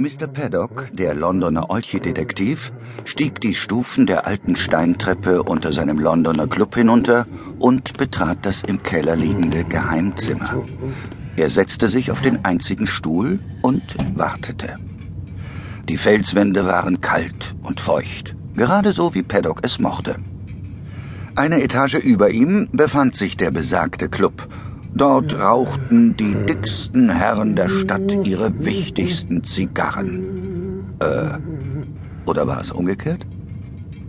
Mr. Paddock, der Londoner Olchi-Detektiv, stieg die Stufen der alten Steintreppe unter seinem Londoner Club hinunter und betrat das im Keller liegende Geheimzimmer. Er setzte sich auf den einzigen Stuhl und wartete. Die Felswände waren kalt und feucht, gerade so wie Paddock es mochte. Eine Etage über ihm befand sich der besagte Club, Dort rauchten die dicksten Herren der Stadt ihre wichtigsten Zigarren. Äh, oder war es umgekehrt?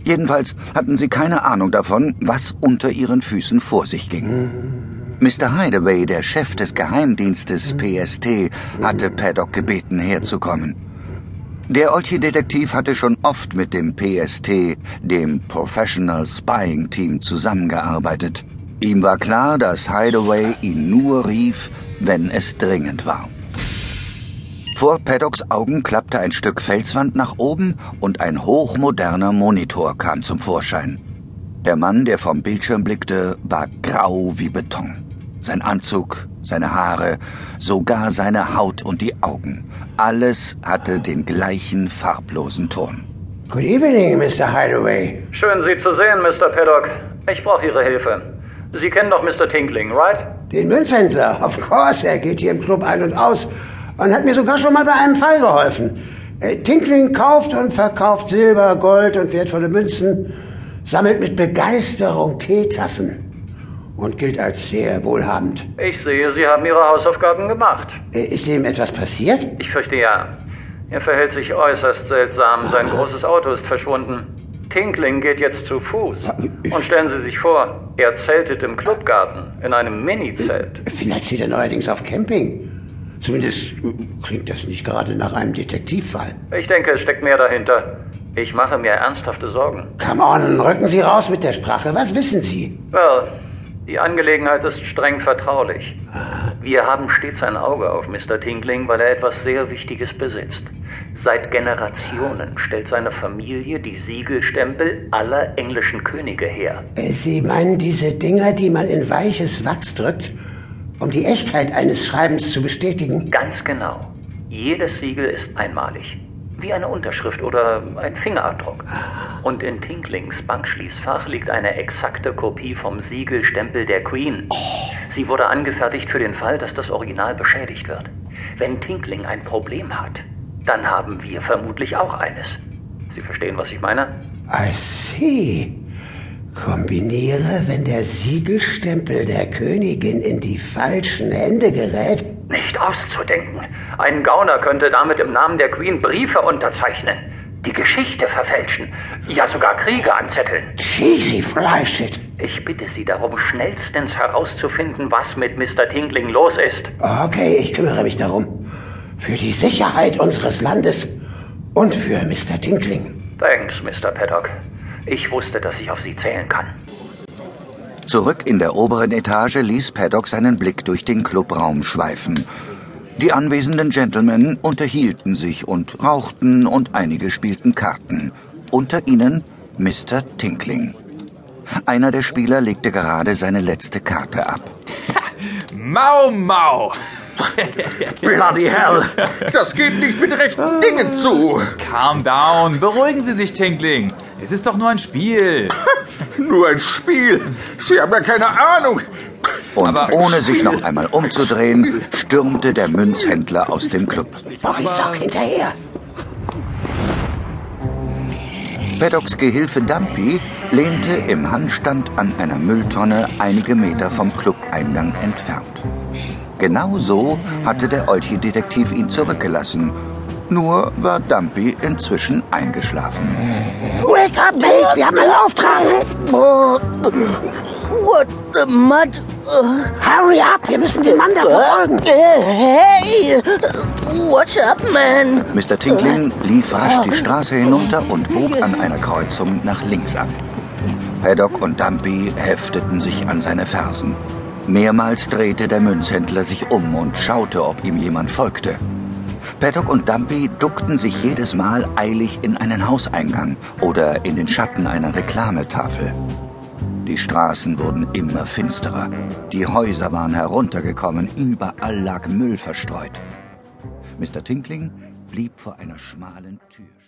Jedenfalls hatten sie keine Ahnung davon, was unter ihren Füßen vor sich ging. Mr. Hideaway, der Chef des Geheimdienstes PST, hatte Paddock gebeten, herzukommen. Der Olchi-Detektiv hatte schon oft mit dem PST, dem Professional Spying Team, zusammengearbeitet. Ihm war klar, dass Hideaway ihn nur rief, wenn es dringend war. Vor Paddocks Augen klappte ein Stück Felswand nach oben und ein hochmoderner Monitor kam zum Vorschein. Der Mann, der vom Bildschirm blickte, war grau wie Beton. Sein Anzug, seine Haare, sogar seine Haut und die Augen. Alles hatte den gleichen farblosen Ton. Good evening, Mr. Hideaway. Schön, Sie zu sehen, Mr. Paddock. Ich brauche Ihre Hilfe. Sie kennen doch Mr. Tinkling, right? Den Münzhändler, of course. Er geht hier im Club ein und aus und hat mir sogar schon mal bei einem Fall geholfen. Äh, Tinkling kauft und verkauft Silber, Gold und wertvolle Münzen, sammelt mit Begeisterung Teetassen und gilt als sehr wohlhabend. Ich sehe, Sie haben Ihre Hausaufgaben gemacht. Äh, ist ihm etwas passiert? Ich fürchte ja. Er verhält sich äußerst seltsam. Sein großes Auto ist verschwunden. Tinkling geht jetzt zu Fuß. Und stellen Sie sich vor, er zeltet im Clubgarten, in einem Mini-Zelt. Vielleicht steht er neuerdings auf Camping. Zumindest klingt das nicht gerade nach einem Detektivfall. Ich denke, es steckt mehr dahinter. Ich mache mir ernsthafte Sorgen. Come on, rücken Sie raus mit der Sprache. Was wissen Sie? Well, die Angelegenheit ist streng vertraulich. Wir haben stets ein Auge auf Mr. Tinkling, weil er etwas sehr Wichtiges besitzt. Seit Generationen stellt seine Familie die Siegelstempel aller englischen Könige her. Sie meinen diese Dinger, die man in weiches Wachs drückt, um die Echtheit eines Schreibens zu bestätigen? Ganz genau. Jedes Siegel ist einmalig. Wie eine Unterschrift oder ein Fingerabdruck. Und in Tinklings Bankschließfach liegt eine exakte Kopie vom Siegelstempel der Queen. Sie wurde angefertigt für den Fall, dass das Original beschädigt wird. Wenn Tinkling ein Problem hat, dann haben wir vermutlich auch eines. Sie verstehen, was ich meine? I see. Kombiniere, wenn der Siegelstempel der Königin in die falschen Hände gerät. Nicht auszudenken. Ein Gauner könnte damit im Namen der Queen Briefe unterzeichnen, die Geschichte verfälschen, ja sogar Kriege anzetteln. Cheesy Fleischit. Ich bitte Sie darum, schnellstens herauszufinden, was mit Mr. Tinkling los ist. Okay, ich kümmere mich darum. Für die Sicherheit unseres Landes und für Mr. Tinkling. Thanks, Mr. Paddock. Ich wusste, dass ich auf Sie zählen kann. Zurück in der oberen Etage ließ Paddock seinen Blick durch den Clubraum schweifen. Die anwesenden Gentlemen unterhielten sich und rauchten und einige spielten Karten. Unter ihnen Mr. Tinkling. Einer der Spieler legte gerade seine letzte Karte ab. Mau, mau! Bloody hell! Das geht nicht mit rechten Dingen zu! Calm down, beruhigen Sie sich, Tinkling. Es ist doch nur ein Spiel. Nur ein Spiel? Sie haben ja keine Ahnung! Und ohne sich noch einmal umzudrehen, stürmte der Münzhändler aus dem Club. Borisok hinterher. Paddocks Gehilfe Dumpy lehnte im Handstand an einer Mülltonne einige Meter vom Clubeingang entfernt. Genau so hatte der Olchi-Detektiv ihn zurückgelassen. Nur war Dumpy inzwischen eingeschlafen. Wake up, Mate! Wir haben einen Auftrag! What the mud? Hurry up! Wir müssen den Mann da verfolgen! Hey! What's up, man? Mr. Tinkling lief rasch die Straße hinunter und bog an einer Kreuzung nach links ab. Paddock und Dumpy hefteten sich an seine Fersen. Mehrmals drehte der Münzhändler sich um und schaute, ob ihm jemand folgte. Paddock und Dumpy duckten sich jedes Mal eilig in einen Hauseingang oder in den Schatten einer Reklametafel. Die Straßen wurden immer finsterer. Die Häuser waren heruntergekommen, überall lag Müll verstreut. Mr. Tinkling blieb vor einer schmalen Tür